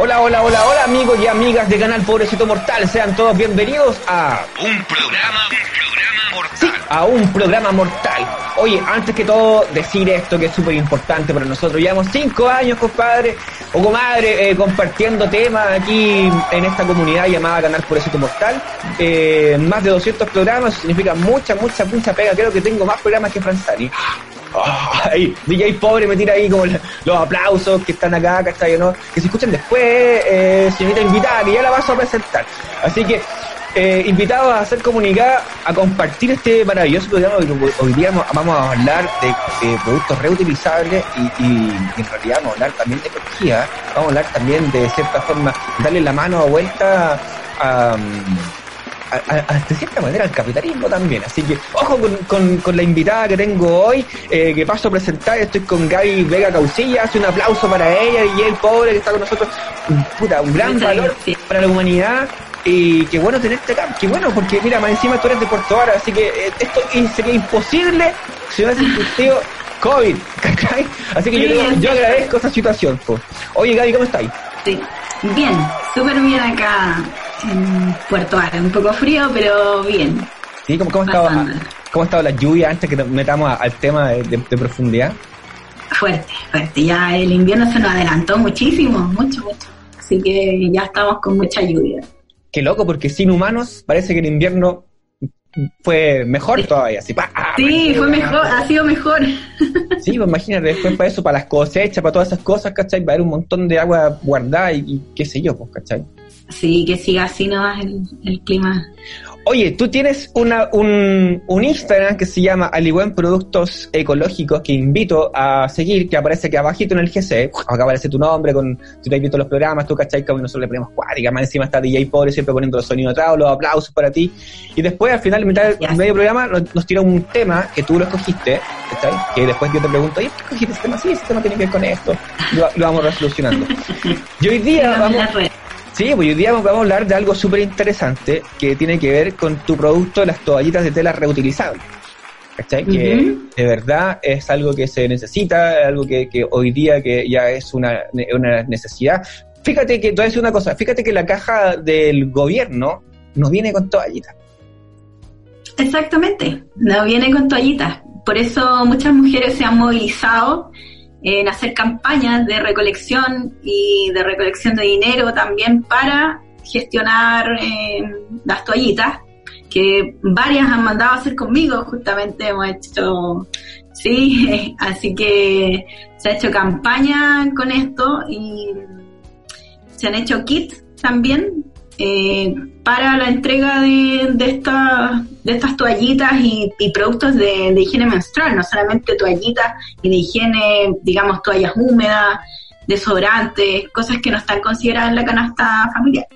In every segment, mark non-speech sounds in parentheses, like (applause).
Hola, hola, hola, hola amigos y amigas de Canal Pobrecito Mortal. Sean todos bienvenidos a Un programa, un programa mortal. Sí, a un programa mortal. Oye, antes que todo, decir esto que es súper importante para nosotros. Llevamos cinco años, compadre o comadre, eh, compartiendo temas aquí en esta comunidad llamada Canal Pobrecito Mortal. Eh, más de 200 programas, significa mucha, mucha, mucha pega. Creo que tengo más programas que Franzani. Ay, DJ Pobre me tira ahí como los aplausos que están acá, ¿cachai? ¿no? Que se escuchen después, eh, señorita invitada, que ya la vas a presentar. Así que, eh, invitados a hacer comunicada, a compartir este maravilloso programa. Hoy, día vamos- a hablar de, productos reutilizables y, en realidad vamos a hablar también de ecología. Vamos a hablar también de cierta forma, darle la mano a vuelta a, a- de cierta manera al capitalismo también. Así que ojo con, con- con la invitada que tengo hoy, eh, que paso a presentar. Estoy con Gaby Vega Causilla. Hace un aplauso para ella y el pobre que está con nosotros. Puta, un gran Muchas valor gracias. para la humanidad. Y qué bueno tenerte acá, qué bueno, porque mira, más encima tú eres de Puerto Vara, así que eh, esto es- sería imposible si no existido COVID, (laughs) ¿cachai? Así que yo, Sí, yo agradezco esta situación. po. Oye Gaby, ¿cómo estáis? Sí, bien, súper bien acá en Puerto Ara. Un poco frío, pero bien. ¿Sí? ¿Cómo, cómo, ha estado, Pasando. ¿Cómo ha estado la lluvia antes que nos metamos al tema de, de- de profundidad? Fuerte, fuerte. Ya el invierno se nos adelantó muchísimo, mucho, mucho. Así que ya estamos con mucha lluvia. Qué loco, porque sin humanos parece que el invierno fue mejor todavía. Así, ¡pa! Sí, fue mejor, ha sido mejor. (laughs) Sí, pues imagínate, después para eso, para las cosechas, para todas esas cosas, ¿cachai? Va a haber un montón de agua guardada y, y qué sé yo, pues, ¿cachai? Sí, que siga así nomás el, el clima. Oye, tú tienes una, un, un Instagram que se llama Aligüen Productos Ecológicos que invito a seguir, que aparece aquí abajito en el GC. Acá aparece tu nombre, con tú has visto los programas, tú cachai que nosotros le ponemos cuática, más encima está DJ Pobre siempre poniendo los sonidos atrás, los aplausos para ti. Y después, al final, en mitad del medio programa, nos, nos tira un tema que tú lo escogiste, ¿cachai? Que después yo te pregunto, ¿y escogiste este tema? Sí, este tema tiene que ver con esto. Lo, lo vamos resolucionando. (laughs) Y hoy día vamos... Sí, pues hoy día vamos a hablar de algo súper interesante que tiene que ver con tu producto, las toallitas de tela reutilizables. ¿Cachai? Que Ujú. de verdad es algo que se necesita, algo que, que hoy día que ya es una, una necesidad. Fíjate que, te voy a decir una cosa, fíjate que la caja del gobierno no viene con toallitas. Exactamente, no viene con toallitas. Por eso muchas mujeres se han movilizado en hacer campañas de recolección y de recolección de dinero también para gestionar eh, las toallitas, que varias han mandado a hacer conmigo, justamente hemos hecho, sí, (laughs) así que se ha hecho campaña con esto y se han hecho kits también eh, para la entrega de, de, esta- de estas toallitas y, y productos de, de higiene menstrual, no solamente toallitas y de higiene, digamos, toallas húmedas, desodorantes, cosas que no están consideradas en la canasta familiar.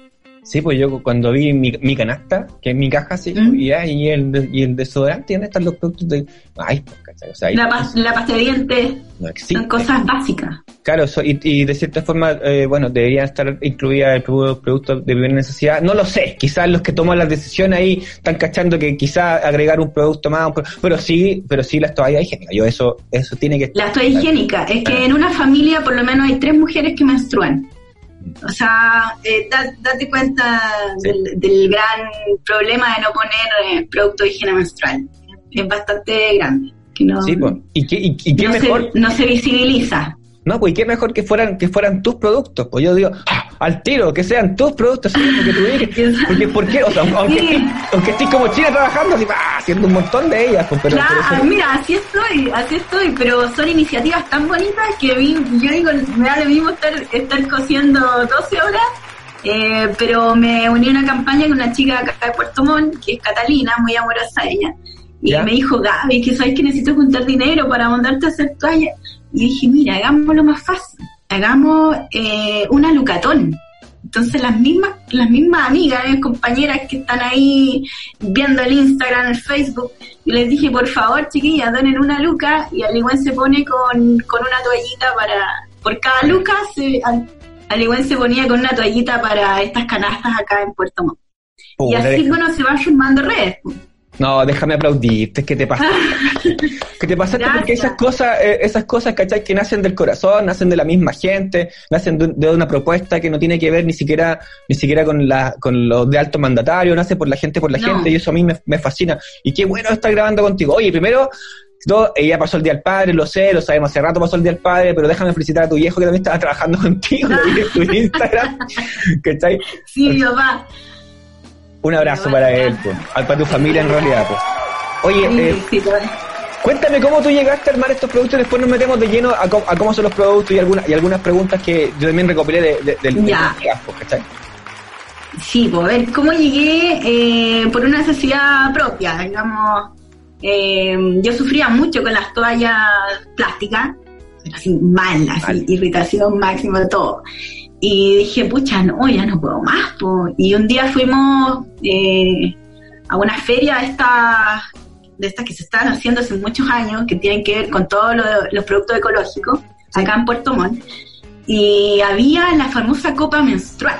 Sí, pues yo cuando vi mi, mi canasta, que es mi caja, sí, Mm. y, y, el, y el desodorante, ¿dónde están los productos de...? Ay, pues, ¿cachai? O sea, ahí La, pas- la pasta de dientes no existe. son cosas básicas. Claro, so- y, y de cierta forma, eh, bueno, deberían estar incluidas el produ- productos de primera necesidad. No lo sé, quizás los que toman las decisiones ahí están cachando que quizás agregar un producto más, un pro- pero sí, pero sí las toallas higiénicas. Yo eso, eso tiene que La toalla higiénica es que en una familia por lo menos hay tres mujeres que menstruan. O sea, eh, da- date cuenta Sí. del, del gran problema de no poner eh, producto de higiene menstrual. Es bastante grande. Que no, Sí, pues. ¿Y qué, y, y qué no, mejor? se, no se visibiliza. No, pues, ¿y qué mejor que fueran, que fueran tus productos? Pues yo digo, ¡ah! Al tiro, que sean tus productos, porque tú porque, ¿por qué? O sea, aunque, Sí. estés, aunque estés como China trabajando, así, ¡ah! haciendo un montón de ellas, pues, pero, Claro, pero eso- mira, así estoy, así estoy, pero son iniciativas tan bonitas que vi- yo digo, me da lo mismo estar, estar cosiendo 12 horas, eh, pero me uní a una campaña con una chica acá de Puerto Montt, que es Catalina, muy amorosa ella, y ¿Ya? me dijo, Gaby, que sabes que necesito juntar dinero para mandarte a hacer toallas. Y dije, mira, hagámoslo más fácil. Hagamos eh, una lucatón. Entonces las mismas, las mismas amigas, compañeras que están ahí viendo el Instagram, el Facebook, y les dije, por favor, chiquillas, donen una luca, y al igual se pone con, con una toallita para, por cada luca, se, al, al igual se ponía con una toallita para estas canastas acá en Puerto Montt. y Puta, así, bueno, se van firmando redes. No, déjame aplaudirte, ¿qué te pasa? (laughs) ¿Qué te pasaste? Porque esas cosas, eh, esas cosas, ¿cachai? Que nacen del corazón, nacen de la misma gente, nacen de, de una propuesta que no tiene que ver ni siquiera, ni siquiera con la, con los de alto mandatario, nace por la gente, por la No. gente, y eso a mí me, me fascina. Y qué bueno estar grabando contigo. Oye, primero, todo, ella pasó el día del padre, lo sé, lo sabemos, hace rato pasó el día del padre, pero déjame felicitar a tu viejo que también estaba trabajando (laughs) contigo, lo vi en tu Instagram, ¿cachai? Sí, papá. Un abrazo para él, pues, al- para tu familia en realidad, pues. Oye, eh. Cuéntame cómo tú llegaste a armar estos productos y después nos metemos de lleno a, a cómo son los productos y algunas y algunas preguntas que yo también recopilé de, de- del Ya. del ¿cachai? Sí, pues a ver, ¿cómo llegué? Eh, por una necesidad propia, digamos. eh, yo sufría mucho con las toallas plásticas, así mal, así, Mal. irritación máxima, todo. Y dije, pucha, no, ya no puedo más. po. Y un día fuimos eh, a una feria de estas, de estas que se están haciendo hace muchos años, que tienen que ver con todos lo- los productos ecológicos, acá en Puerto Montt. Y había la famosa copa menstrual.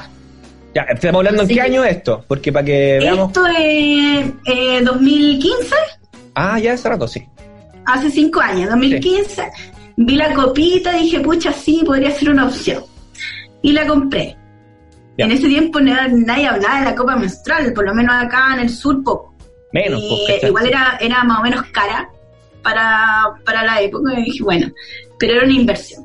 Ya, estamos hablando en Sí. qué año esto, porque para que veamos. Esto es eh, 2015, Ah, ya hace rato, sí. hace cinco años, 2015. Vi la copita y dije, pucha, sí, podría ser una opción. Y la compré. Ya. En ese tiempo no- nadie hablaba de la copa menstrual, por lo menos acá en el sur poco. Menos, y ¿cachai? igual era, era más o menos cara para, para la época. Y dije, bueno, pero era una inversión.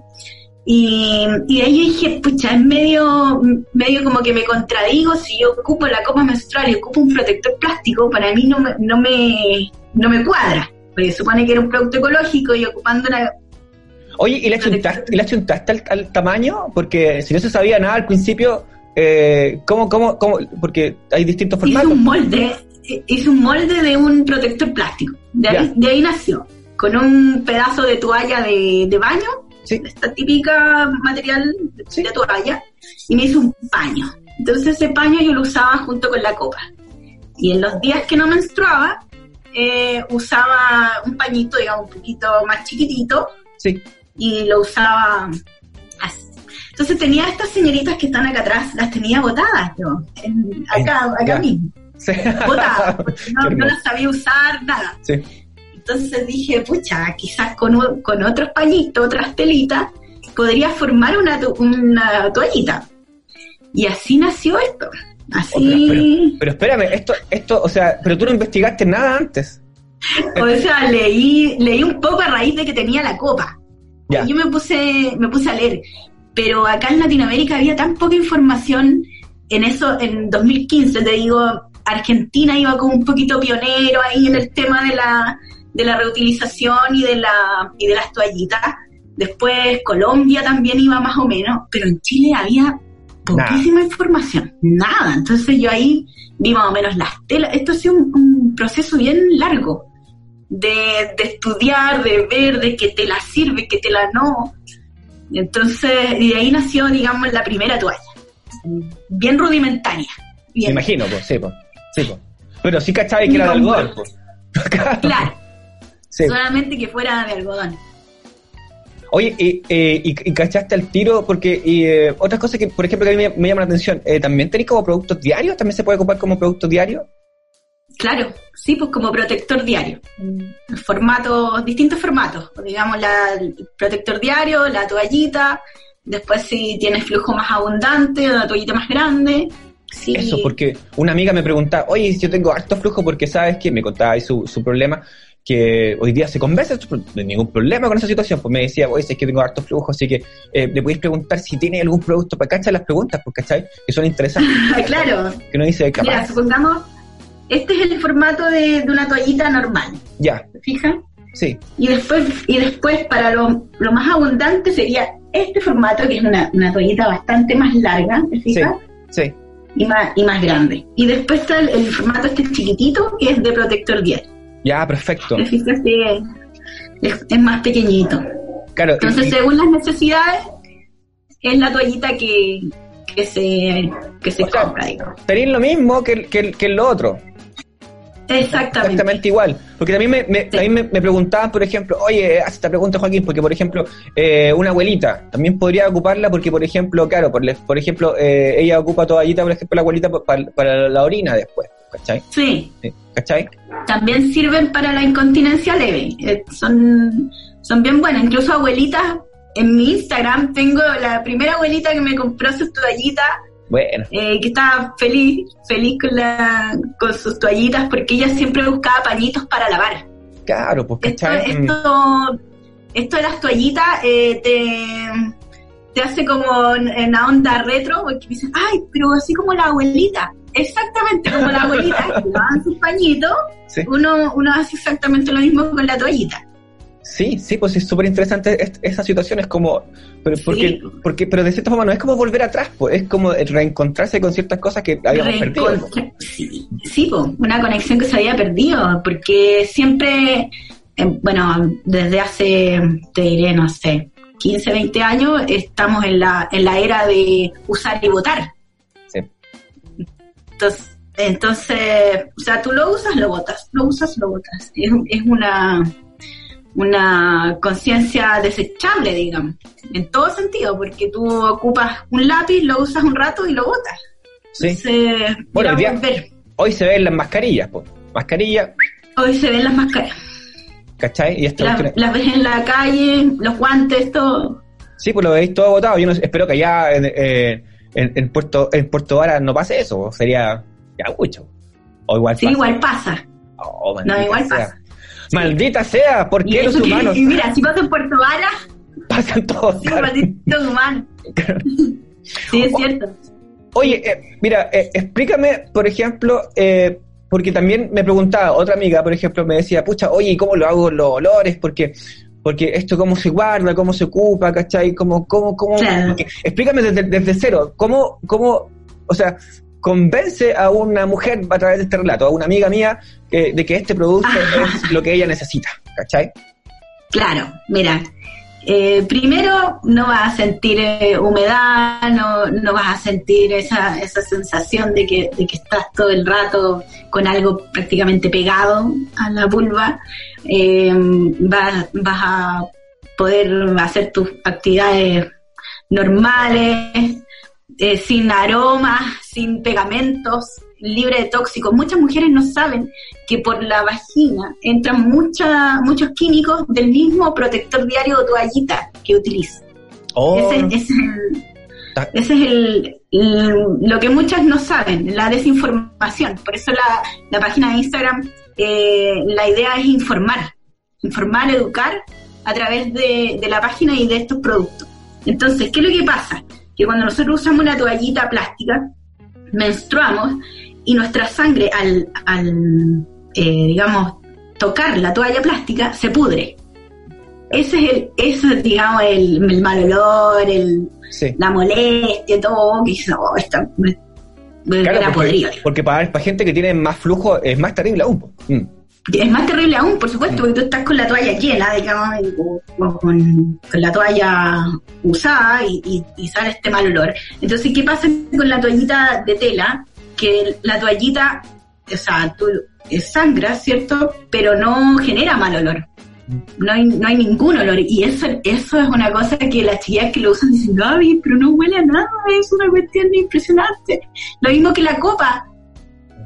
Y, y de ahí yo dije, pucha, es medio, medio como que me contradigo si yo ocupo la copa menstrual y ocupo un protector plástico, para mí no me, no me, no me cuadra. Porque supone que era un producto ecológico y ocupando una... Oye, ¿y le achuntaste, y le achuntaste al, al tamaño? Porque si no se sabía nada al principio, eh, ¿cómo, cómo, cómo? Porque hay distintos Hice formatos. un molde, hice un molde de un protector plástico. De ahí, Ya. de ahí nació. Con un pedazo de toalla de, de baño Sí. esta típica material de toalla y me hice un paño. Entonces ese paño yo lo usaba junto con la copa. Y en los días que no menstruaba, eh, usaba un pañito, digamos, un poquito más chiquitito Sí. Y lo usaba así. Entonces tenía estas señoritas que están acá atrás, las tenía botadas yo, en- acá, acá Ya. mismo, Sí. botadas, (laughs) porque no, las sabía usar, nada. Sí. Entonces dije, pucha, quizás con, con otros pañitos, otras telitas, podría formar una, una toallita. Y así nació esto. Así, Pero espérame, esto, esto, o sea, pero tú no investigaste nada antes. o sea, leí, leí un poco a raíz de que tenía la copa. Ya. Yo me puse, me puse a leer. Pero acá en Latinoamérica había tan poca información en eso, en 2015, te digo, Argentina iba como un poquito pionero ahí en el tema de la, de la reutilización y de la, y de las toallitas. Después Colombia también iba más o menos, pero en Chile había poquísima información, nada. Entonces yo ahí vi más o menos las telas. Esto ha sido un, un proceso bien largo de, de estudiar, de ver, de que te la sirve, que te la no. Entonces, y de ahí nació, digamos, la primera toalla. Bien rudimentaria. Me imagino, pues, sí, pues. Sí, pues. Pero sí cachaba que era de algodón, pues. (laughs) claro, Sí. solamente que fuera de algodón. Oye, y, eh, y, y cachaste al tiro, porque y, eh, otras cosas que, por ejemplo, que a mí me, me llaman la atención, eh, ¿también tenéis como productos diarios? ¿También se puede ocupar como producto diario? Claro, sí, pues como protector diario. Formatos, distintos formatos. Digamos, la, el protector diario, la toallita. Después, si tienes flujo más abundante, una toallita más grande. Sí. Eso, porque una amiga me preguntaba, oye, si yo tengo harto flujo, porque sabes que me contaba ahí su, su problema, que hoy día se conversa, no hay ningún problema con esa situación, pues me decía, oye, si es que tengo harto flujo, así que eh, le podéis preguntar si tiene algún producto para cachar las preguntas, pues, ¿cachai? Que son interesantes. (laughs) Claro. que uno dice, capaz, Mira, supongamos, este es el formato de, de una toallita normal. ya, ¿Se fijan? sí, Y después, y después para lo, lo más abundante sería este formato, que es una, una toallita bastante más larga, ¿te sí, fijas? sí. Y, más, y más grande. Y después está el, el formato este chiquitito, que es de protector diario. Ya, perfecto. ¿Te fijas? Sí, es, es más pequeñito. Claro, Entonces, y- según las necesidades, es la toallita que, que se, que se sea, compra, digamos. Tenéis lo mismo que, que, que lo otro. Exactamente. Exactamente igual. Porque también me, me, Sí. mí me, me preguntaban, por ejemplo, oye, haz esta pregunta, Joaquín, porque, por ejemplo, eh, una abuelita también podría ocuparla porque, por ejemplo, claro, por, por ejemplo, eh, ella ocupa toallita, por ejemplo, la abuelita pa- pa- para, la orina después, ¿cachai? Sí, Sí, ¿Cachai? también sirven para la incontinencia leve. Eh, son, son bien buenas. Incluso abuelitas, en mi Instagram tengo la primera abuelita que me compró sus toallitas, Bueno, eh, que estaba feliz, feliz con, la, con sus toallitas, porque ella siempre buscaba pañitos para lavar. claro, pues, Esto, esto, esto de las toallitas eh, te, te hace como en la onda retro, porque dicen, ay, pero así como la abuelita. Exactamente como la abuelita, (laughs) que lavaban sus pañitos, Sí. uno, uno hace exactamente lo mismo con la toallita. Sí, sí, pues es súper interesante esa situación, es como, pero, porque, porque, pero de cierta forma no es como volver atrás, pues es como reencontrarse con ciertas cosas que habíamos perdido. Reencontra- Sí, sí, po, una conexión que se había perdido, porque siempre, eh, bueno, desde hace, te diré, no sé, 15, 20 años, estamos en la, en la era de usar y votar. Sí. Entonces, entonces, o sea, tú lo usas, lo votas, lo usas, lo votas. Es, es una, una conciencia desechable, digamos, en todo sentido, porque tú ocupas un lápiz, lo usas un rato y lo botas. Sí. Entonces, Bueno, hoy día-. Hoy se ven las mascarillas, pues, mascarilla, Hoy se ven las máscaras. ¿cachai? Y Las, ves en la calle, los guantes, todo. Sí, pues lo veis todo agotado. Yo no, espero que allá en, eh, en, en Puerto en Puerto Vara no pase eso. Sería ya mucho. O igual Sí, pasa. igual pasa. Oh, No, igual sea. pasa. Maldita sea, ¿por qué los que- humanos y mira, si vas en Puerto Vara, pasan todos? sí, maldito humano. (laughs) Sí, es cierto. Oye, eh, mira, eh, explícame, por ejemplo, eh, porque también me preguntaba otra amiga, por ejemplo, me decía, pucha, oye, ¿y cómo lo hago los olores? Porque porque esto cómo se guarda, cómo se ocupa, ¿cachai? ¿Cómo, cómo, cómo? Claro. explícame desde, desde cero, ¿cómo, cómo, o sea, convence a una mujer a través de este relato, a una amiga mía, que- de que este producto es lo que ella necesita, ¿cachai? Claro, mira, eh, primero no vas a sentir eh, humedad, no, no vas a sentir esa, esa sensación de que, de que estás todo el rato con algo prácticamente pegado a la vulva. Eh, vas, vas a poder hacer tus actividades normales, eh, sin aromas, sin pegamentos, libre de tóxicos. Muchas mujeres no saben que por la vagina entran mucha, muchos químicos del mismo protector diario o toallita que utiliza. Oh, Ese, ese es, el, ta- ese es el- el- lo que muchas no saben, la desinformación. Por eso la, la página de Instagram, eh, la idea es informar, informar, educar a través de, de la página y de estos productos. Entonces, ¿qué es lo que pasa? Que cuando nosotros usamos una toallita plástica, menstruamos y nuestra sangre al, al eh, digamos, tocar la toalla plástica se pudre. Ese es el, eso es, digamos, el, el mal olor, el, sí. la molestia, todo, que dice, oh, esta me, me Claro, era porque, podrido. porque para, para gente que tiene más flujo es más terrible aún. Mm. Es más terrible aún, por supuesto, porque tú estás con la toalla llena, digamos, o, con, la toalla usada y, sale este mal olor. Entonces, ¿qué pasa con la toallita de tela? Que la toallita, o sea, tú sangras, ¿cierto? Pero no genera mal olor. No hay, no hay ningún olor. Y eso, eso es una cosa que las chicas que lo usan dicen, Gaby, pero no huele a nada, es una cuestión impresionante. Lo mismo que la copa.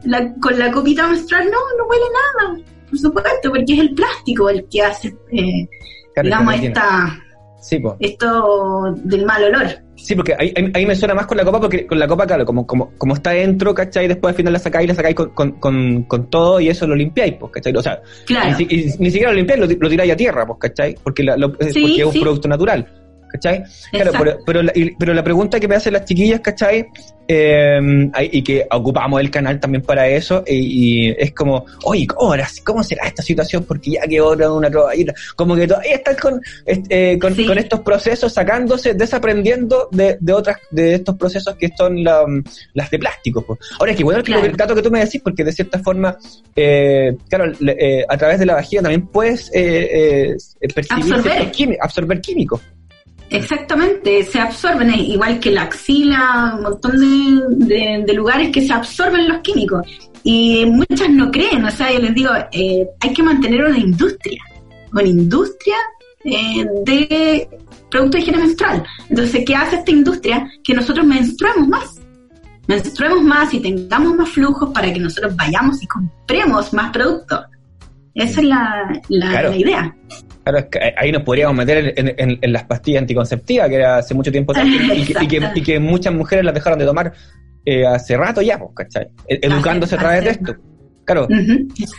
La- con la copita menstrual, no, no huele nada. Por supuesto, porque es el plástico el que hace, eh, Claro, digamos, esta, Sí, esto del mal olor. Sí, porque ahí, ahí- me suena más con la copa, porque con la copa, claro, como, como, como está dentro, ¿cachai? Después al final la sacáis, la sacáis con, con, con, con todo y eso lo limpiáis, pues, ¿cachai? O sea, Claro. ni, si- y ni siquiera lo limpiáis, lo, lo tiráis a tierra, pues, ¿cachai? Porque, la- lo- Sí, porque es un sí. producto natural, ¿cachai? Claro, pero, pero, la, y- pero la pregunta que me hacen las chiquillas, ¿cachai? Eh, hay- y que ocupamos el canal también para eso, y, y es como, oye, ¿cómo, era- ¿cómo será esta situación? Porque ya que otra una toallita, como que todavía están con, este, eh, con, Sí. con estos procesos, sacándose, desaprendiendo de, de otras, de estos procesos que son la- las de plástico. pues. Ahora es que bueno el Claro. el dato que tú me decís, porque de cierta forma, eh, claro, eh, a través de la vagina también puedes eh, eh, percibir Absorber. absorber químicos. Exactamente, se absorben, igual que la axila, un montón de, de- de lugares que se absorben los químicos. Y muchas no creen, o sea, yo les digo, eh, hay que mantener una industria, una industria eh, de productos de higiene menstrual. Entonces, ¿qué hace esta industria? Que nosotros menstruemos más. Menstruemos más y tengamos más flujos para que nosotros vayamos y compremos más productos. Esa es la, la- Claro. la idea. Claro, es que ahí nos podríamos meter en, en- en las pastillas anticonceptivas, que era hace mucho tiempo y, que, y que- y que muchas mujeres las dejaron de tomar eh, hace rato ya, pues, ¿cachai? E- Educándose a través de esto. Claro,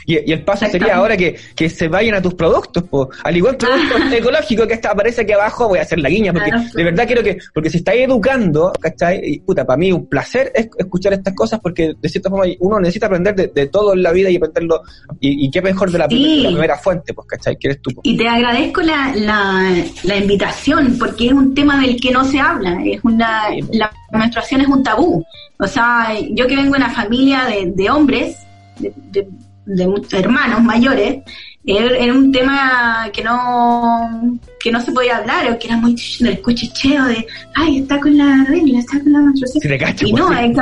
y, y el paso sería ahora que, que se vayan a tus productos, po. al igual que productos ecológicos que está, aparece aquí abajo, voy a hacer la guiña, porque Claro. de verdad quiero que, porque si estáis educando, ¿cachai? Y puta, para mí un placer es escuchar estas cosas, porque de cierta forma uno necesita aprender de, de todo en la vida y aprenderlo, y, y qué mejor de la, Sí. de la primera fuente, pues, ¿cachai? Que eres tú. po. Y te agradezco la, la, la invitación, porque es un tema del que no se habla. Es una, la menstruación es un tabú. O sea, yo que vengo de una familia de, de hombres, de, de- de muchos hermanos mayores, era, un tema que no que no se podía hablar, o que era muy del cuchicheo de, ay, está con la regla, está con la menstruación. Cacho, Y pues, no, hay que,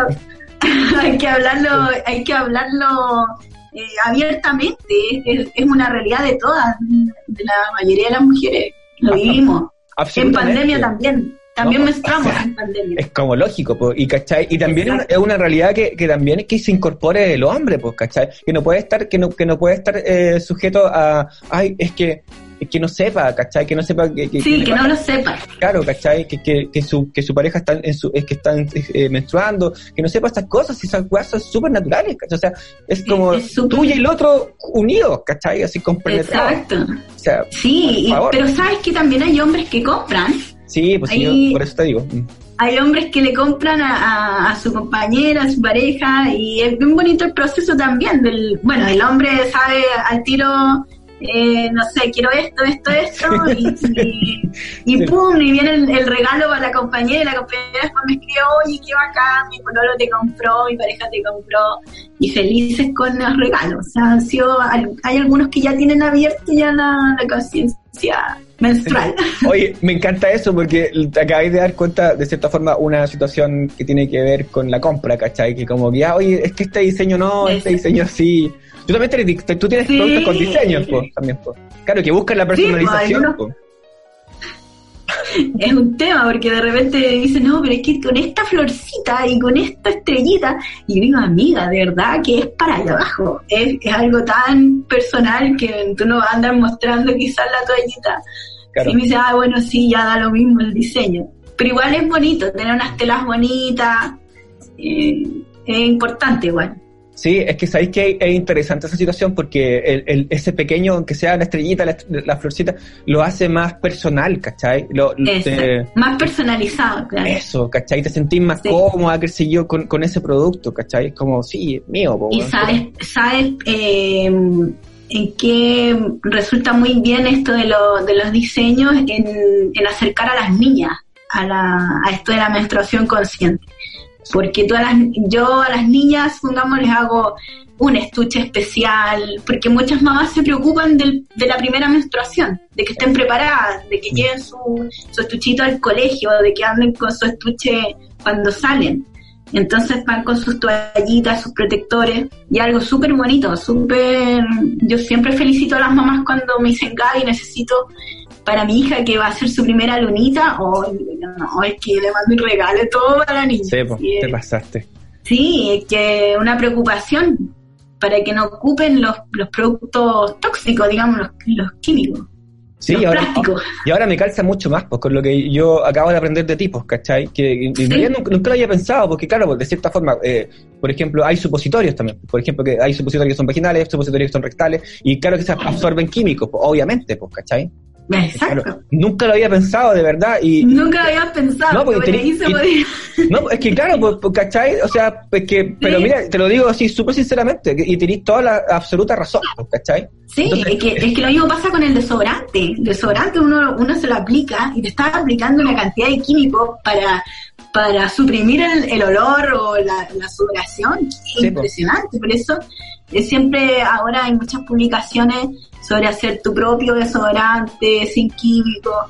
(laughs) hay que hablarlo, hay que hablarlo eh, abiertamente. Es, es una realidad de todas, de la mayoría de las mujeres. Lo vivimos. En pandemia también. También No, menstruamos o (laughs) sea, en pandemia. Es como lógico, y ¿cachai? Y también es una, Exacto. es una realidad que, que también es que se incorpore el hombre, pues, ¿cachai? Que no puede estar, que no, que no puede estar eh, sujeto a, ay, es que, que no sepa, ¿cachai? Que no sepa que, que- Sí, que- que no lo sepa. claro, ¿cachai? Que, que, que su, que su pareja está en su, es que están eh, menstruando, que no sepa estas cosas, y esas cosas son súper naturales, ¿cachai? O sea, es como es tú y el otro unidos, ¿cachai? Así compenetrados. Exacto. O sea, Sí, y- pero sabes que también hay hombres que compran. Sí, pues yo por eso te digo. Hay hombres que le compran a, a- a su compañera, a su pareja, y es bien bonito el proceso también. Del, bueno, el hombre sabe al tiro, eh, no sé, quiero esto, esto, esto, (laughs) y, y, y Sí. pum, y viene el, el regalo para la compañera, y la compañera después me escribe, oye, qué bacán, mi pololo te compró, mi pareja te compró, y felices con los regalos. O sea, han sido, hay algunos que ya tienen abierto ya la, la conciencia menstrual. (laughs) Oye, me encanta eso porque te acabáis de dar cuenta, de cierta forma, una situación que tiene que ver con la compra, ¿cachai? Que como que, ya, oye, es que este diseño no, este diseño sí. Tú también tienes, tú tienes Sí. productos con diseños, po, también, po. Claro, que buscan la personalización, po. (laughs) es un tema porque de repente dicen, no, pero es que con esta florcita y con esta estrellita, y yo digo, amiga, de verdad que es para allá abajo. Es, es algo tan personal que tú no vas a andar mostrando quizás la toallita. Claro. Y me dice, ah, bueno, sí, ya da lo mismo el diseño. Pero igual es bonito, tener unas telas bonitas, eh, es importante igual. Sí, es que sabéis que es interesante esa situación porque el, el- ese pequeño, aunque sea la estrellita, la, la florcita, lo hace más personal, ¿cachai? Lo, te- más personalizado, claro. eso, ¿cachai? Te sentís más Sí. cómoda, qué sé yo, con, con ese producto, ¿cachai? Es como, sí, es mío, po, Y sabes, sabes eh, en qué resulta muy bien esto de, lo- de los diseños en, en acercar a las niñas a, la, a esto de la menstruación consciente. Porque todas las, yo a las niñas, pongamos, les hago un estuche especial, porque muchas mamás se preocupan del- de la primera menstruación, de que estén preparadas, de que lleven su, su estuchito al colegio, de que anden con su estuche cuando salen. Entonces van con sus toallitas, sus protectores, y algo súper bonito, súper... Yo siempre felicito a las mamás cuando me dicen, Gaby, necesito para mi hija que va a ser su primera lunita, o no, es que le mando un regalo todo para la niña. Sí, po, te pasaste. Sí, es que una preocupación para que no ocupen los, los productos tóxicos, digamos, los, los químicos, Sí, los y ahora, plásticos. y ahora me calza mucho más, pues con lo que yo acabo de aprender de tipos, ¿cachai? Que Sí. nunca lo había pensado, porque claro, pues, de cierta forma, eh, por ejemplo, hay supositorios también. Por ejemplo, que hay supositorios que son vaginales, supositorios que son rectales, y claro que se absorben químicos, pues, obviamente, pues, ¿cachai? Exacto. Claro, nunca lo había pensado, de verdad, y... Nunca había pensado No, porque que por tenés- se y- podía- No, es que claro, pues, pues, ¿cachai? O sea, pues que, pero mira, te lo digo así súper sinceramente, y tenéis toda la absoluta razón, pues, ¿cachai? Sí, Entonces- es, que, es que lo mismo pasa con el desodorante. El desodorante uno, uno se lo aplica y te está aplicando una cantidad de químicos para, para suprimir el, el olor o la, la sudoración. Es Sí, impresionante. Por eso eh, siempre ahora hay muchas publicaciones sobre hacer tu propio desodorante sin químicos.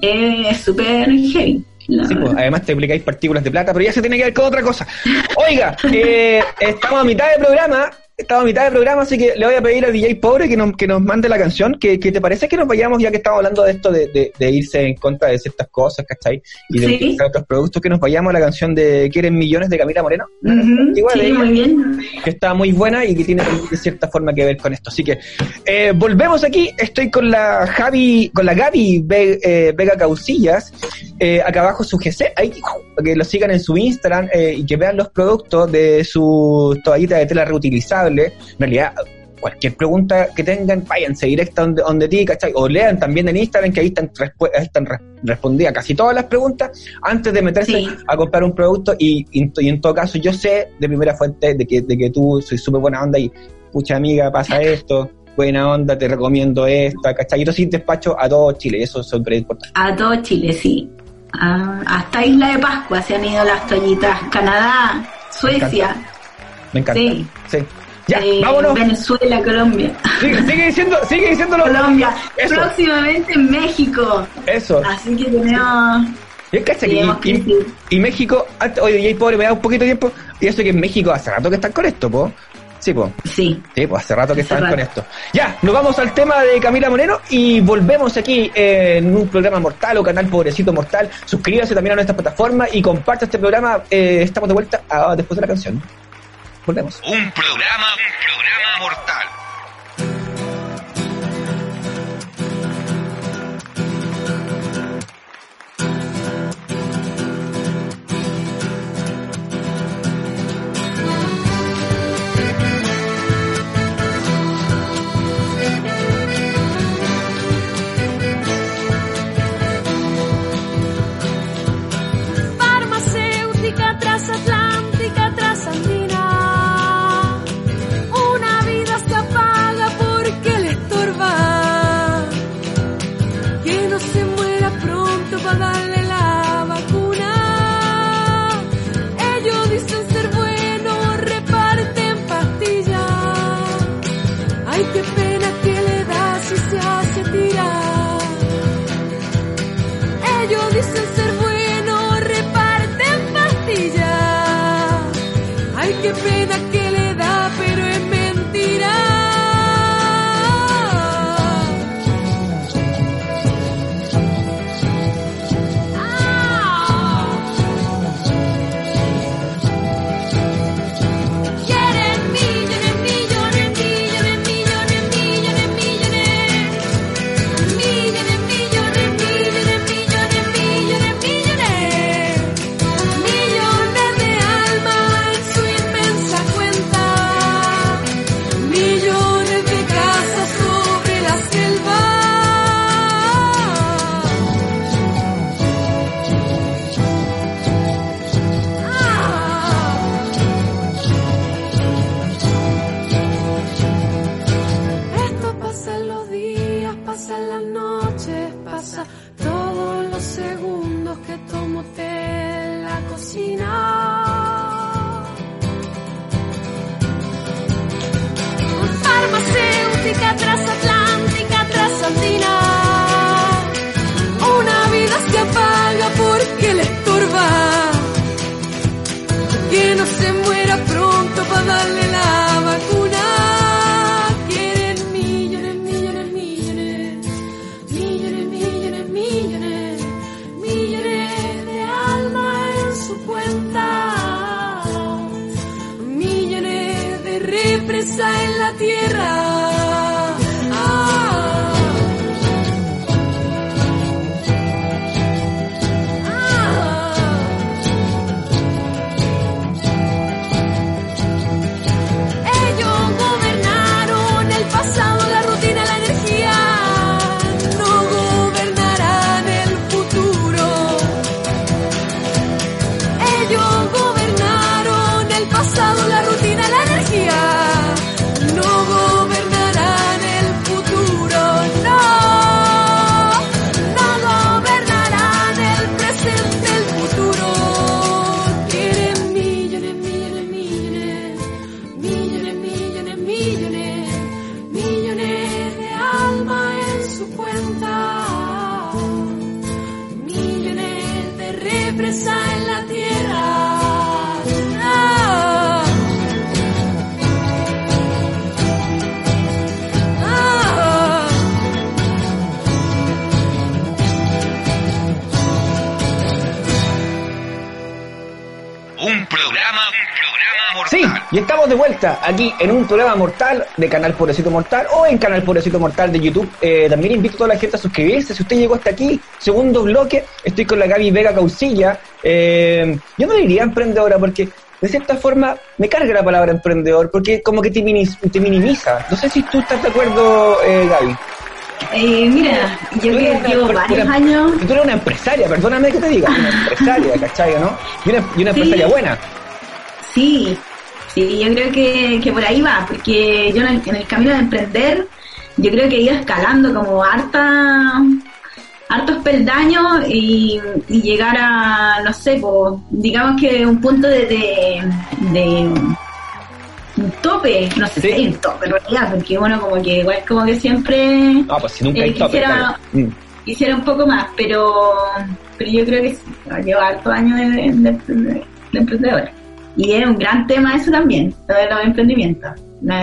es súper heavy. Sí, pues, además te aplicáis partículas de plata, pero ya se tiene que ver con otra cosa. Oiga, eh, estamos a mitad de programa, estamos a mitad de programa, así que le voy a pedir a DJ Pobre que nos, que nos mande la canción. que que te parece que nos vayamos, ya que estamos hablando de esto de, de- de irse en contra de ciertas cosas, ¿cachai? Y de Sí. utilizar otros productos, que nos vayamos a la canción de Quieren Millones de Camila Moreno? Ujú, Igual, sí, ella, muy bien. que está muy buena y que tiene de cierta forma que ver con esto. Así que eh, volvemos aquí. Estoy con la Javi, con la Gaby eh, Vega Causillas. Eh, acá abajo su GC, ahí que lo sigan en su Instagram eh, y que vean los productos de su toallita de tela reutilizable. En realidad, cualquier pregunta que tengan, váyanse directa donde, donde ti, ¿cachai? O lean también en Instagram que ahí están, están re- respondidas casi todas las preguntas antes de meterse Sí. a comprar un producto y, y, y en todo caso yo sé de primera fuente de que, de que tú soy súper buena onda y pucha amiga, pasa esto, buena onda, te recomiendo esta, ¿cachai? Y tú sí despacho a todo Chile, y eso es súper importante. A todo Chile, sí. Ah, hasta Isla de Pascua se han ido las toallitas. Canadá, Suecia, Me encanta. Sí. Sí. Ya, eh, vámonos. Venezuela, Colombia. Sigue, sigue diciendo, sigue diciéndolo. Colombia, Eso. próximamente en México. Eso. Así que tenemos. Y es que que y, y México, oye, DJ Pobre, me da un poquito de tiempo. Y eso que en México hace rato que están con esto, po. Sí, po. Sí. Sí, pues hace rato que Hace están con esto. Ya, nos vamos al tema de Camila Moreno y volvemos aquí eh, en un programa mortal o canal Pobrecito Mortal. Suscríbase también a nuestra plataforma y comparte este programa. Eh, estamos de vuelta ah, después de la canción. Volvemos. Un programa, un programa mortal. Aquí en un programa mortal de Canal Pobrecito Mortal o en Canal Pobrecito Mortal de YouTube. Eh, también invito a toda la gente a suscribirse. Si usted llegó hasta aquí, segundo bloque, estoy con la Gaby Vega Causilla. Eh, yo no diría emprendedora porque de cierta forma me carga la palabra emprendedor porque como que te, minis- te minimiza. No sé si tú estás de acuerdo, eh, Gaby. Eh, mira, yo que llevo varios una- años. Tú eres una empresaria, perdóname que te diga, una empresaria, ¿cachai? ¿no? Y una, y una Sí. empresaria buena. Sí, sí, yo creo que, que por ahí va, porque yo en el, en el camino de emprender, yo creo que he ido escalando como harta, hartos peldaños y, y llegar a, no sé, pues, digamos que un punto de, de, de un tope, no sé Sí. si hay un tope en realidad, porque bueno, como que igual como que siempre No, pues si nunca Eh, hay tope, quisiera- claro. Mm. quisiera un poco más, pero, pero yo creo que sí, llevo hartos años de, de, de- de emprendedora. Y es un gran tema eso también, lo de los emprendimientos.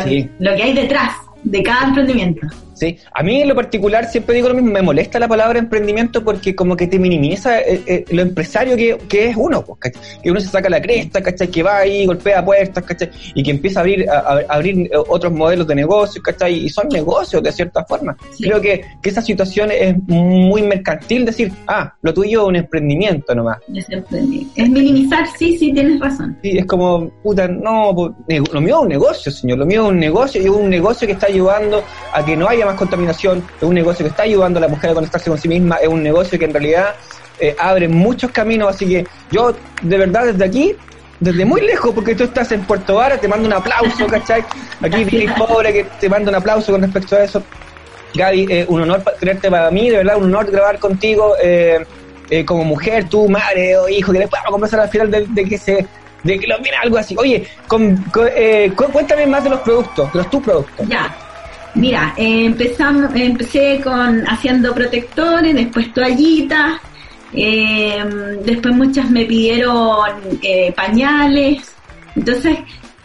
Sí. Lo que hay detrás de cada emprendimiento. Sí, a mí en lo particular siempre digo lo mismo, me molesta la palabra emprendimiento porque como que te minimiza eh, eh, lo empresario que, que es uno, pues, ¿cachai? que uno se saca la cresta, ¿cachai? que va ahí, golpea puertas, ¿cachai? y que empieza a abrir, a, a- abrir eh, otros modelos de negocios, ¿cachai? y son negocios de cierta forma. Sí. Creo que, que esa situación es muy mercantil, decir, ah, lo tuyo es un emprendimiento nomás. emprendimiento. Es minimizar, sí, sí, tienes razón. Sí, es como, puta, no, pues, lo mío es un negocio, señor, lo mío es un negocio y es un negocio que está ayudando a que no haya más contaminación, es un negocio que está ayudando a la mujer a conectarse con sí misma, es un negocio que en realidad eh, abre muchos caminos, así que yo, de verdad, desde aquí, desde muy lejos, porque tú estás en Puerto Vara, te mando un aplauso, (laughs) ¿cachai? Aquí, Billy Pobre, que te mando un aplauso con respecto a eso. Gaby, eh, un honor tenerte para mí, de verdad, un honor grabar contigo eh, eh, como mujer, tu madre o hijo, que después vamos a conversar al final de, de que se de que lo mira algo así. Oye, con- con- eh, cu- cuéntame más de los productos, de los tus productos. Ya. Mira, eh, empezamos, empecé con haciendo protectores, después toallitas, eh, después muchas me pidieron eh, pañales. Entonces,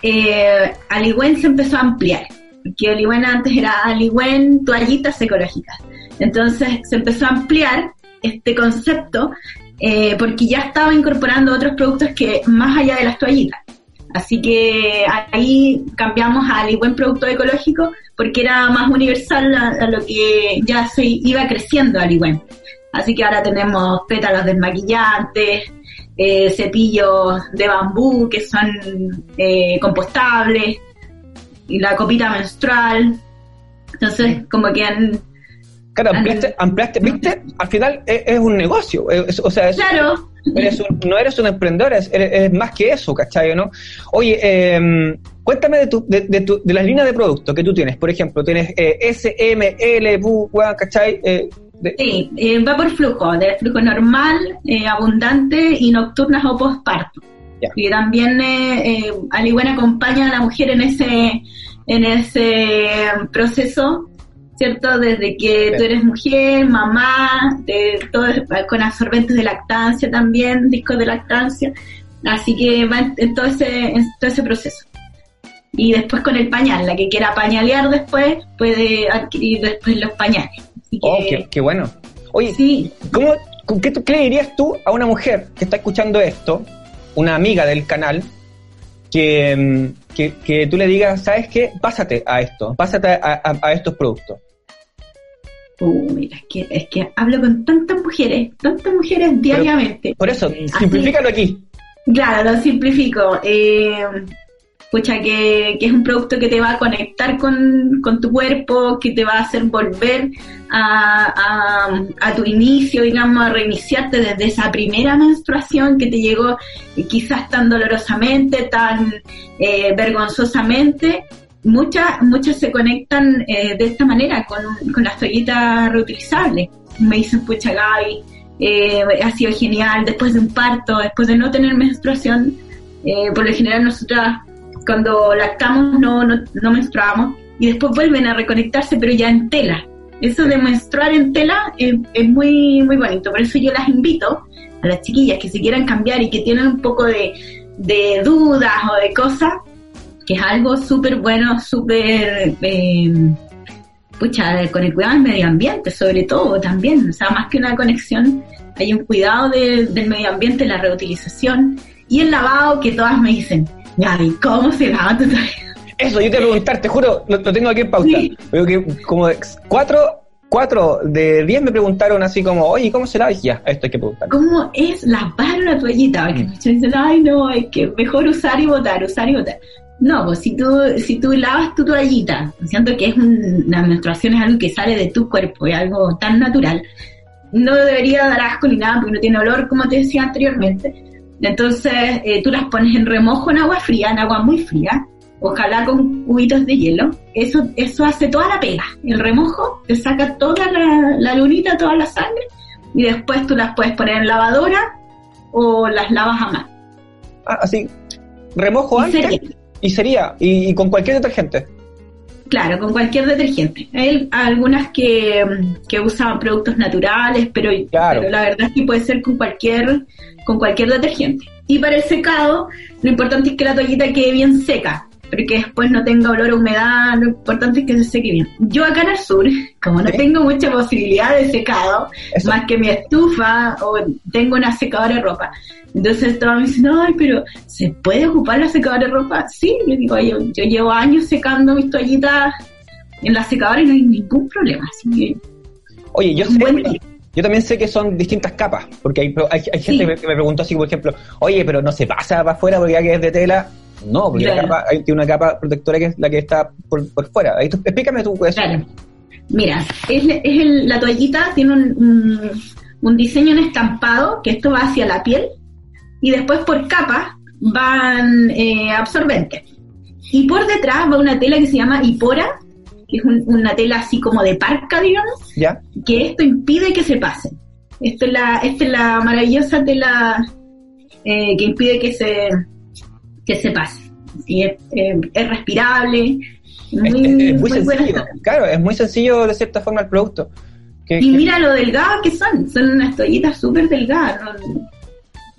eh, Aligüen se empezó a ampliar, porque Aligüen antes era Aligüen toallitas ecológicas. Entonces se empezó a ampliar este concepto eh, porque ya estaba incorporando otros productos que más allá de las toallitas. Así que ahí cambiamos a buen producto ecológico porque era más universal a, a lo que ya se iba creciendo Aligüen. Así que ahora tenemos pétalos desmaquillantes, eh, cepillos de bambú que son eh, compostables, y la copita menstrual. Entonces, como que han... Claro, (laughs) ampliaste, ampliaste, viste, al final es, es un negocio, es- o sea, es, Claro, eres un- no eres un emprendedor, es, eres- eres más que eso, ¿cachai? ¿no? Oye, eh, cuéntame de, tu, de, de, tu- de las líneas de productos que tú tienes, por ejemplo, tienes eh, S, M, L, Gua, ¿cachai? Eh, de- sí, eh, va por flujo, de flujo normal, eh, abundante y nocturnas o postparto. Y también eh, eh, Aligüen acompaña a la mujer en ese, en ese proceso, ¿cierto? Desde que Sí. tú eres mujer, mamá, de, todo, con absorbentes de lactancia también, discos de lactancia. Así que va en, en todo, ese, en todo ese proceso. Y después con el pañal, la que quiera pañalear después puede adquirir después los pañales. Así que, oh, qué, qué bueno. Oye, sí, ¿Cómo, con qué, tú- qué le dirías tú a una mujer que está escuchando esto, una amiga del canal, que, mm, que, que tú le digas, ¿sabes qué? Pásate a esto, pásate a, a- a estos productos. Uh, mira, es que, es que hablo con tantas mujeres, tantas mujeres diariamente. Por eso, simplifícalo aquí. Claro, lo simplifico. Eh, pucha, que, que es un producto que te va a conectar con, con tu cuerpo, que te va a hacer volver a, a, tu inicio, digamos, a reiniciarte desde esa primera menstruación que te llegó eh, quizás tan dolorosamente, tan eh, vergonzosamente. Muchas, muchas se conectan eh, de esta manera con, con las toallitas reutilizables. Me dicen, pucha Gaby, ha sido genial después de un parto, después de no tener menstruación. por lo general nosotras cuando lactamos no, no, no menstruamos y después vuelven a reconectarse pero ya en tela. Eso de menstruar en tela es, muy, muy bonito. Por eso yo las invito a las chiquillas que se quieran cambiar y que tienen un poco de, de dudas o de cosas, que es algo súper bueno, súper... Eh, pucha, con el cuidado del medio ambiente, sobre todo también. O sea, más que una conexión, hay un cuidado de- del medio ambiente, la reutilización y el lavado que todas me dicen, Gaby, ¿cómo se lava tu toalla? Eso, yo te voy a preguntar, te juro, lo, lo tengo aquí en pauta. Sí. Veo que como cuatro, cuatro de diez me preguntaron así como, oye, ¿cómo se lava? Y ya, esto hay que preguntar. ¿Cómo es lavar una toallita? Porque muchos dicen, ay no, es que mejor usar y botar, usar y botar. No, pues si tú, si tú lavas tu toallita, siento que es un- la menstruación es algo que sale de tu cuerpo, es algo tan natural, no debería dar asco ni nada porque no tiene olor, como te decía anteriormente. Entonces, eh, tú las pones en remojo en agua fría, en agua muy fría, ojalá con cubitos de hielo. Eso, eso hace toda la pega. El remojo te saca toda la, la lunita, toda la sangre, y después tú las puedes poner en lavadora o las lavas a mano. Ah, así, remojo Y antes sería. y sería, y, y con cualquier detergente. Claro, con cualquier detergente. Hay algunas que, que usan productos naturales, pero, Claro. pero la verdad es que puede ser con cualquier, con cualquier detergente. Y para el secado, lo importante es que la toallita quede bien seca, porque después no tenga olor a humedad, lo importante es que se seque bien. Yo acá en el sur, (laughs) como no Sí. tengo mucha posibilidad de secado, Eso. más que mi estufa o tengo una secadora de ropa. Entonces todos me dicen, ay, pero ¿se puede ocupar la secadora de ropa? Sí, yo digo, yo, yo llevo años secando mis toallitas en la secadora y no hay ningún problema. Así que, Oye, yo sé, yo también sé que son distintas capas, porque hay, hay, hay gente Sí. que me, que me preguntó así, por ejemplo, oye, pero no se pasa para afuera porque ya que es de tela. No, porque la capa, hay, una capa protectora que es la que está por, por fuera. Ahí tú- explícame tú eso. Claro. Mira, es, es el- la toallita tiene un, un- un diseño en estampado, que esto va hacia la piel, y después por capas van eh, absorbentes. Y por detrás va una tela que se llama hipora, que es un- una tela así como de parca, digamos, ¿Ya? que esto impide que se pasen. Esto es la, esta es la maravillosa tela eh, que impide que se, que se pase. Y es, eh, es respirable, Es, muy, es- es muy muy sencillo. esta- Claro, es muy sencillo de cierta forma el producto. Que- Y que- mira lo delgadas que son, son unas toallitas súper delgadas, no,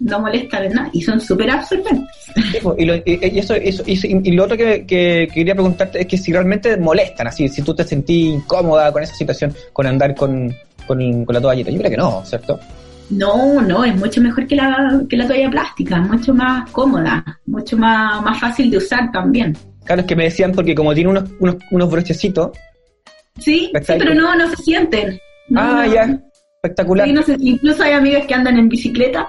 no molestan en nada y son súper absorbentes. Sí, po, y, lo, y- y eso, eso- y, y lo otro que, que quería preguntarte es que si realmente molestan, así, si tú te sentís incómoda con esa situación, con andar con, con, con la toallita. Yo creo que no, ¿cierto? No, no, es mucho mejor que la, que la toalla plástica, es mucho más cómoda, mucho más, más fácil de usar también. Claro, es que me decían porque como tiene unos, unos, unos brochecitos. Sí, sí, pero no, no se sienten. No, ah, no. ya, espectacular. Sí, no sé, incluso hay amigas que andan en bicicleta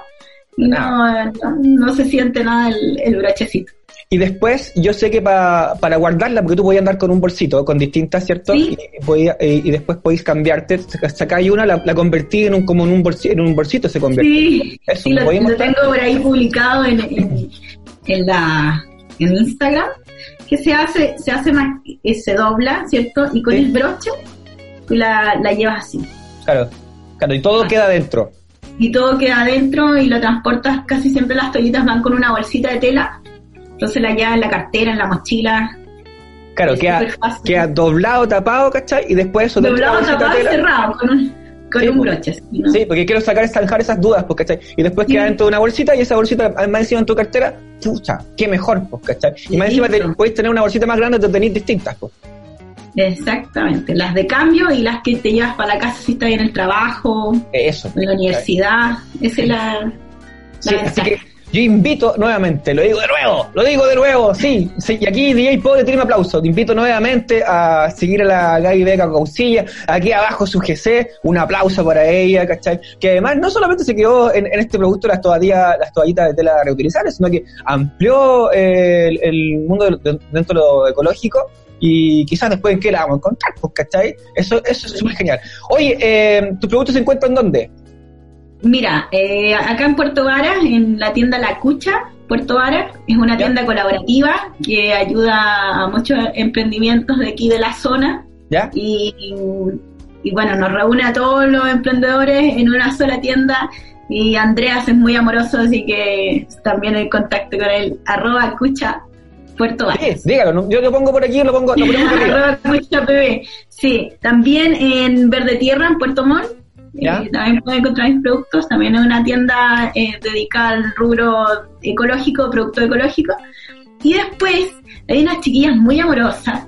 y no, no, no se siente nada el, el brochecito. Y después, yo sé que pa- para guardarla, porque tú podías andar con un bolsito, con distintas, ¿cierto? Sí. Y, podía- y después podéis cambiarte, sacáis una, la, la convertí en un, como en un, bolsi- en un bolsito, se convierte. Sí, Eso, sí ¿me lo, tengo por ahí publicado en, en, en la en Instagram, que se hace, se hace más, eh, se dobla, ¿cierto? Y con Sí. el broche la, la llevas así. Claro, claro, y todo Ah. queda dentro. Y todo queda adentro y lo transportas, casi siempre las toallitas van con una bolsita de tela, entonces la llevas en la cartera, en la mochila, Claro, queda, queda doblado, tapado, ¿cachai? Y después eso doblado, tapado de y cerrado, con un, con Sí, un po. broche. así, ¿no? Sí, porque quiero sacar, zanjar esas dudas, pues, ¿cachai? Y después queda Sí. dentro de una bolsita y esa bolsita, además encima en tu cartera, pucha, qué mejor, pues, ¿cachai? Y más encima te, podéis tener una bolsita más grande, te tenéis distintas, pues. Exactamente, las de cambio y las que te llevas para la casa si estás en el trabajo, Eso. en la universidad, esa es la... la Sí, así que yo invito nuevamente, lo digo de nuevo, lo digo de nuevo, sí, sí y aquí DJ Pobre tiene un aplauso, te invito nuevamente a seguir a la Gaby Beca Causilla, aquí abajo su GC, un aplauso para ella, ¿cachai? Que además no solamente se quedó en, en este producto las toallitas, las toallitas de tela reutilizables, sino que amplió eh, el, el mundo de- de- dentro de lo ecológico y quizás después en qué la vamos a encontrar, pues, ¿cachai? Eso, eso es súper genial. Oye, eh, ¿tus productos se encuentran dónde? Mira, eh, acá en Puerto Varas, en la tienda La Cucha, Puerto Varas, es una Ya. tienda colaborativa que ayuda a muchos emprendimientos de aquí de la zona ¿Ya? y, y bueno, nos reúne a todos los emprendedores en una sola tienda y Andreas es muy amoroso, así que también el contacto con él, arroba Cucha Puerto Varas. Sí, dígalo, yo lo pongo por aquí, lo pongo, lo ponemos. (laughs) Sí, también en Verde Tierra, en Puerto Montt. Eh, también pueden encontrar mis productos. También es una tienda eh, dedicada al rubro ecológico, producto ecológico. Y después hay unas chiquillas muy amorosas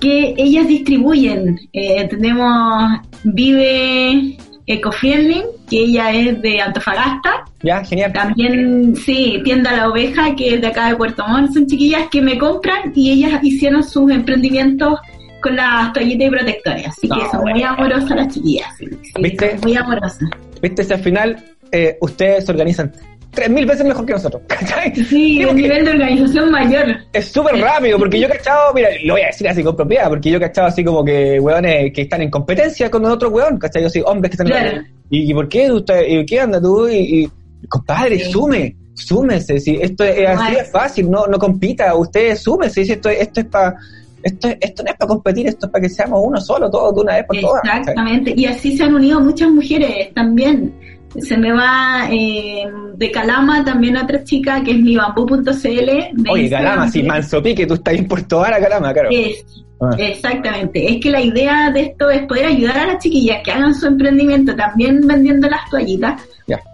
que ellas distribuyen. eh, tenemos Vive Ecofriendly, que ella es de Antofagasta. Ya, genial. También, sí, Tienda La Oveja, que es de acá de Puerto Montt. Son chiquillas que me compran y ellas hicieron sus emprendimientos con las toallitas y protectores. Así que Ah, son muy amorosas las chiquillas. sí, ¿Viste? Muy amorosas. Viste, si al final eh, ustedes se organizan tres mil veces mejor que nosotros. (laughs) ¿cachai? Sí, porque nivel de organización mayor. Es súper rápido, porque yo he cachado, mira, lo voy a decir así con propiedad, porque yo he cachado así como que hueones que están en competencia con otros hueón, ¿cachai? Yo soy hombres que están Claro. ¿Y, y por qué? ¿Usted, y ¿Qué anda tú? Y, y- compadre, Sí. sume, súmese, si esto es así de fácil, no, no compita, usted súmese, si esto, esto es para... Esto, esto no es para competir, esto es para que seamos uno solo, todos de una vez por todas. Exactamente. Y así se han unido muchas mujeres también. Se me va eh, de Calama también otra chica que es mibambú.cl. de Oye, Calama, si que manso pique, tú estás Puerto Vara, Calama, claro. es- Ah. Exactamente. Es que la idea de esto es poder ayudar a las chiquillas que hagan su emprendimiento también vendiendo las toallitas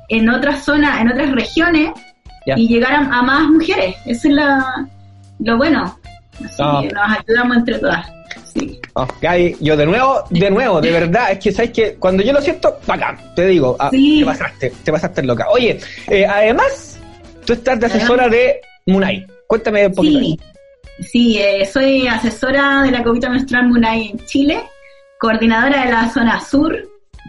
en otras zonas, en otras regiones y llegar a, a más mujeres. Eso es la, lo bueno. Así que nos ayudamos entre todas. Gaby, yo de nuevo, de nuevo, de verdad, es que sabes que cuando yo lo siento, bacán, te digo, ah, Sí. te pasaste, te pasaste loca. Oye, eh, además, tú estás de asesora de Munay. Cuéntame un poquito. Sí, sí eh, soy asesora de la Copita Menstrual Munay en Chile, coordinadora de la zona sur.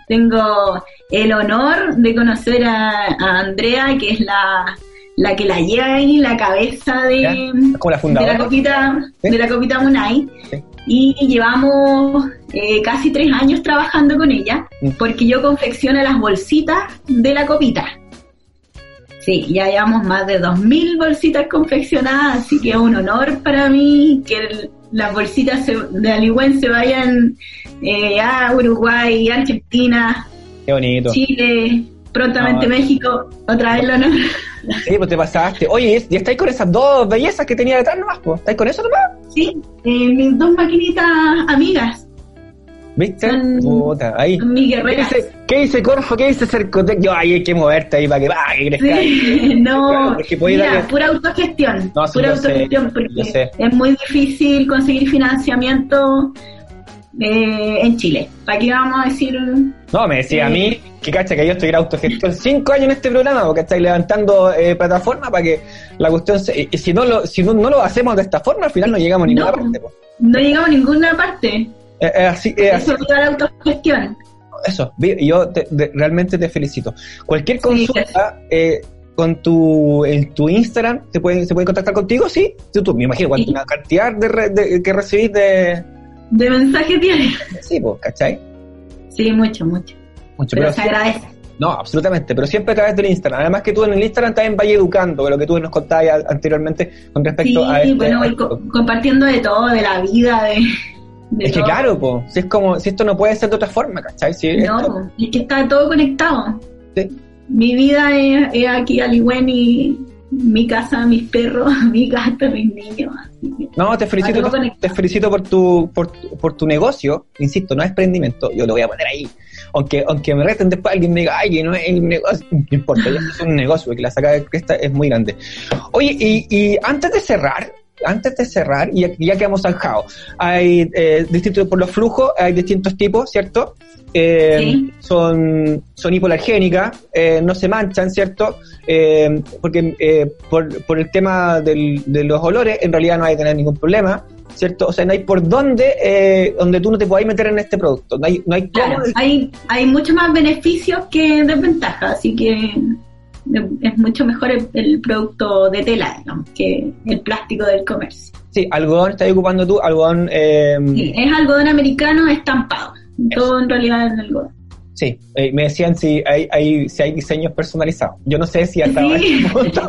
Tengo el honor de conocer a, a Andrea, que es la, la que la lleva ahí, la cabeza de, ¿Ya? Es como la de la Copita, ¿Sí? de la Copita Munay. Sí. Y llevamos eh, casi tres años trabajando con ella, Mm. porque yo confecciono las bolsitas de la copita. Sí, ya llevamos más de 2.000 bolsitas confeccionadas, así que es un honor para mí que el- las bolsitas se- de Aligüen se vayan eh, a Uruguay, Argentina, Qué bonito. Chile, prontamente Ah. México, otra vez el honor. Sí, pues te pasaste. Oye, ¿y estáis con esas dos bellezas que tenía detrás nomás? po? ¿Estáis con eso nomás? Sí, eh, mis dos maquinitas amigas, ¿Viste? Son- Puta, ahí. mis ¿Qué dice, ¿Qué dice Corfo? ¿Qué dice Cercotec? Yo, ahí hay que moverte ahí para que, ah, que crezca. Sí, (laughs) no, Claro, es que podéis mira, darle- pura autogestión, No, sí, pura sé, autogestión, yo porque sé. es muy difícil conseguir financiamiento eh, en Chile. ¿Para qué vamos a decir? No, me decía a Sí. mí que cacha que yo estoy en autogestión cinco años en este programa porque estáis levantando eh, plataforma para que la cuestión se, y si no lo si no, no lo hacemos de esta forma al final no llegamos a ninguna No. parte. No llegamos a ninguna parte. Eh, eh, así, eh, Eso es la autogestión. eso yo te- de- realmente te felicito cualquier Sí, consulta eh, con tu en tu Instagram te pueden se pueden contactar contigo sí tú, tú, me imagino Sí. una cantidad de, re- de- que recibís de De mensajes diarios. sí pues ¿cachai? Sí, mucho, mucho. mucho Pero pero se sí- agradece. No, absolutamente, pero siempre a través del Instagram. Además que tú en el Instagram también vas educando, lo que tú nos contabas anteriormente con respecto Sí, a este- bueno, voy esto. co- compartiendo de todo, de la vida, de. de Es que claro, po, si es como, si esto no puede ser de otra forma, ¿cachai? Si esto- No, es que está todo conectado. Sí. Mi vida es, es aquí Aligüen y mi casa, mis perros, (laughs) mi gato, mis niños. Que- no, te felicito, Algo te, felicito por tu, por, por tu negocio, insisto, no es emprendimiento, yo lo voy a poner ahí. Aunque, aunque me reten después alguien me diga, ay, que no es un negocio, no importa, ya es un negocio, porque la sacada de cresta es muy grande. Oye, y, y antes de cerrar, antes de cerrar, y ya, que hemos zanjado, hay eh, distintos, por los flujos, hay distintos tipos, ¿cierto? Eh, Sí. son, son hipoalergénicas, eh, no se manchan, ¿cierto? Eh, porque eh, por, por el tema del- de los olores, en realidad no hay que tener ningún problema, ¿cierto? O sea, no hay por dónde, eh, donde tú no te puedas meter en este producto, no hay, no hay Claro, hay, hay mucho más beneficios que desventajas, así que es mucho mejor el, el producto de tela, digamos, que el plástico del comercio. Sí, algodón estás ocupando tú, algodón. Eh, Sí, es algodón americano estampado, todo en realidad es algodón. sí, eh, me decían si hay, hay, si hay diseños personalizados. Yo no sé si hasta Sí. (laughs) punto,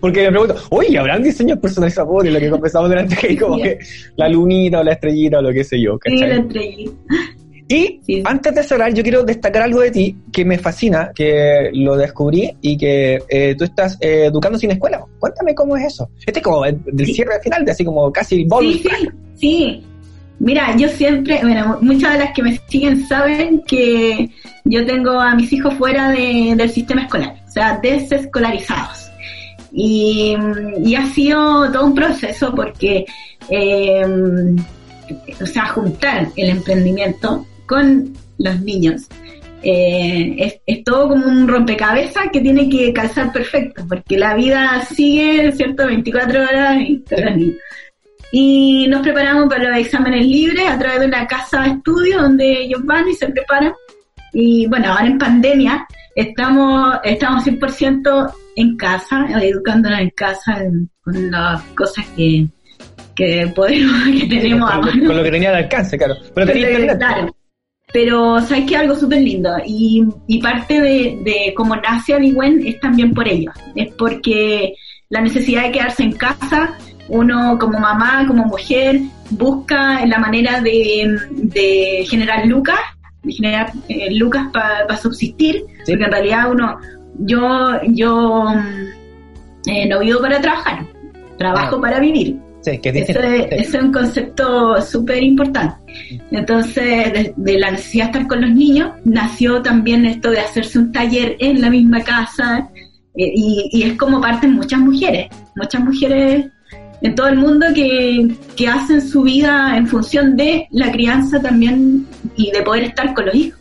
porque me pregunto, oye, ¿habrán diseños personalizados? Y lo que conversamos delante, (laughs) que hay como Sí. que la lunita o la estrellita o lo que sé yo, Sí, la estrellita. Y Sí. antes de cerrar, yo quiero destacar algo de ti que me fascina, que lo descubrí y que eh, tú estás eh, educando sin escuela. Cuéntame cómo es eso. Este es como el, del Sí. cierre final, de así como casi bonus. Sí, sí, sí. Mira, yo siempre, bueno, muchas de las que me siguen saben que yo tengo a mis hijos fuera de- del sistema escolar, o sea, desescolarizados. Y, y ha sido todo un proceso porque, eh, o sea, juntar el emprendimiento con los niños eh, es, es todo como un rompecabezas que tiene que calzar perfecto, porque la vida sigue, ¿cierto? 24 horas y todos los niños. Y nos preparamos para los exámenes libres a través de una casa de estudio donde ellos van y se preparan. Y bueno, ahora en pandemia estamos, estamos 100% en casa, educándonos en casa con las cosas que, que podemos, (laughs) que tenemos a con, mano. con lo que tenía al alcance, claro. Pero tenía internet. claro. Pero, ¿sabes qué? Algo súper lindo. Y, y parte de, de cómo nace Aligüen es también por ello. Es porque la necesidad de quedarse en casa, uno como mamá, como mujer, busca la manera de, de generar lucas, de generar eh, lucas para subsistir, Sí. porque en realidad uno, yo, yo mm, eh, no vivo para trabajar, trabajo Ah. para vivir. Sí, que Eso es, Sí. eso es un concepto súper importante. Entonces, de, de la necesidad de estar con los niños, nació también esto de hacerse un taller en la misma casa, eh, y, y es como parten muchas mujeres, muchas mujeres en todo el mundo que, que hacen su vida en función de la crianza también y de poder estar con los hijos.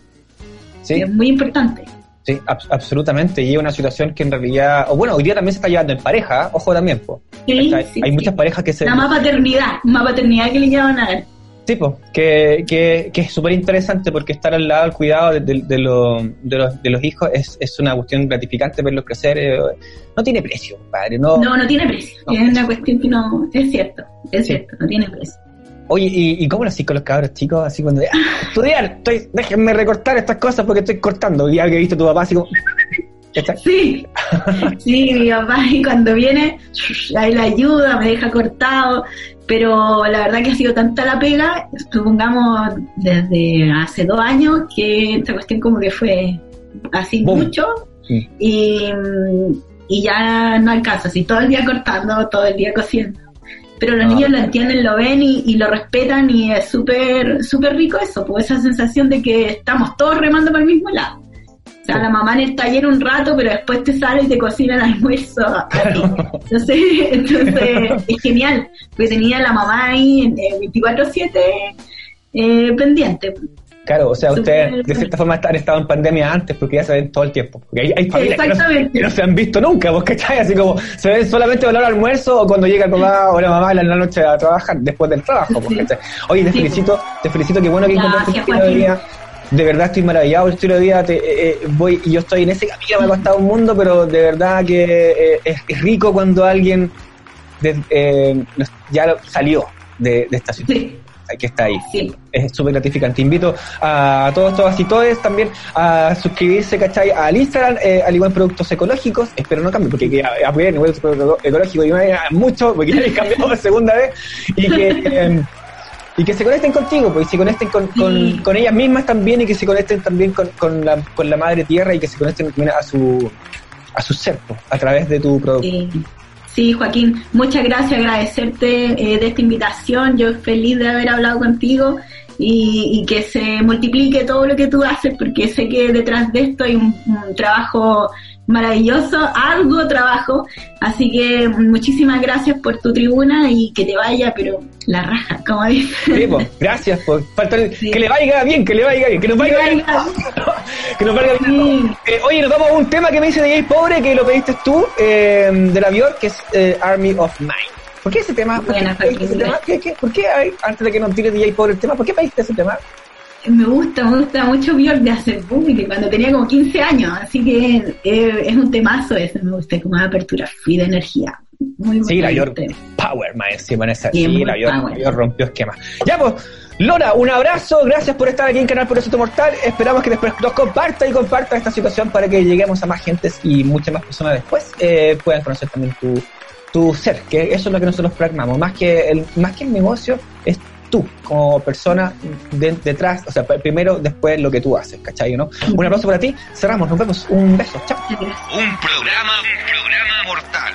Sí, Es muy importante. Sí, ab- absolutamente. Y es una situación que en realidad, o bueno, hoy día también se está llevando en pareja, ojo también, po. Sí, ¿Cachai? sí, Hay sí. muchas parejas que se... La más paternidad, más paternidad que le llaman a él. tipo que, que, que es súper interesante porque estar al lado, al cuidado de, de- de lo- de los, de los hijos es, es una cuestión gratificante verlos crecer. eh, no tiene precio, padre. No, No, no tiene precio. No. Es una cuestión que no, es cierto, es Sí. cierto, no tiene precio. Oye, ¿y, ¿y cómo lo hacís con los cabros chicos? Así cuando, "Ah, estudiar, estoy, déjenme recortar estas cosas porque estoy cortando. Y que viste a tu papá así como... Sí, sí, mi papá y cuando viene, ahí la ayuda, me deja cortado, pero la verdad que ha sido tanta la pega, supongamos desde hace dos años, que esta cuestión como que fue así Boom. mucho Sí. y, y ya no alcanza, así todo el día cortando, todo el día cosiendo. Pero los Ah. niños lo entienden, lo ven y, y lo respetan y es súper súper rico eso, pues esa sensación de que estamos todos remando para el mismo lado. O sea, Sí. la mamá en el taller un rato, pero después te sale y te cocina el almuerzo. a ti. Entonces, entonces es genial, porque tenía la mamá ahí en eh, 24-7 eh, pendiente. Claro, o sea, ustedes de cierta forma han estado en pandemia antes porque ya se ven todo el tiempo. Porque hay, hay familias que no, Exactamente. que no se han visto nunca, ¿vos cachai? Así como se ven solamente a la hora del almuerzo o cuando llega el papá o la mamá en la noche a trabajar después del trabajo. ¿vos Sí. Oye, te Sí. felicito, te felicito, qué bueno que encontraste un estilo de vida. De verdad estoy maravillado el estilo de vida, te, eh, eh, voy y yo estoy en ese camino, me ha costado un mundo, pero de verdad que eh, es, rico cuando alguien de- eh, ya salió de, de esta situación, Sí, que está ahí sí. es súper gratificante. Invito a todos, todas y todos también a suscribirse, ¿cachai? Al Instagram, eh, al igual Productos Ecológicos. Espero no cambie, porque que apoyen igual Productos Ecológicos y mucho, porque (laughs) ya he cambiado por segunda vez. Y que, eh, y que se conecten contigo, pues, y se conecten con, con, Sí. con ellas mismas también, y que se conecten también con, con, la, con la madre tierra, y que se conecten también a su, a su ser, pues, a través de tu producto. Sí. Sí, Joaquín, muchas gracias, agradecerte eh, de esta invitación. Yo feliz de haber hablado contigo y, que se multiplique todo lo que tú haces, porque sé que detrás de esto hay un trabajo maravilloso, algo trabajo. Así que muchísimas gracias por tu tribuna y que te vaya, pero la raja, como dices. Sí, pues, gracias por Sí. que le vaya bien, que le vaya bien, que nos vaya bien. (laughs) que nos vaya bien. Sí. Eh, oye, nos vamos a un tema que me dice DJ Pobre, que lo pediste tú, eh, de la Björk, que es eh, Army of Mine. ¿Por qué ese tema? ¿Por qué Buena, pediste ese Joaquín. tema? ¿Qué, qué, por qué, hay- antes de que nos tire DJ Pobre el tema, por qué pediste ese tema? Me gusta, me gusta mucho Björk de hacer boom, que cuando tenía como 15 años, así que eh, es un temazo ese, me gusta, como apertura y de energía. Muy Sí, la. Björk Power, más encima en esa. Sí, la la Björk rompió esquema. Ya, pues, Lora, un abrazo, gracias por estar aquí en Canal Propósito Mortal. Esperamos que después nos comparta y comparta esta situación para que lleguemos a más gentes y muchas más personas después eh, puedan conocer también tu, tu ser, que eso es lo que nosotros pragmamos. Más que el, más que el negocio, es tú como persona de- detrás, o sea, primero, después lo que tú haces, ¿cachai? ¿no? Un abrazo para ti, cerramos, nos vemos, un beso, chao. Un programa, un programa mortal.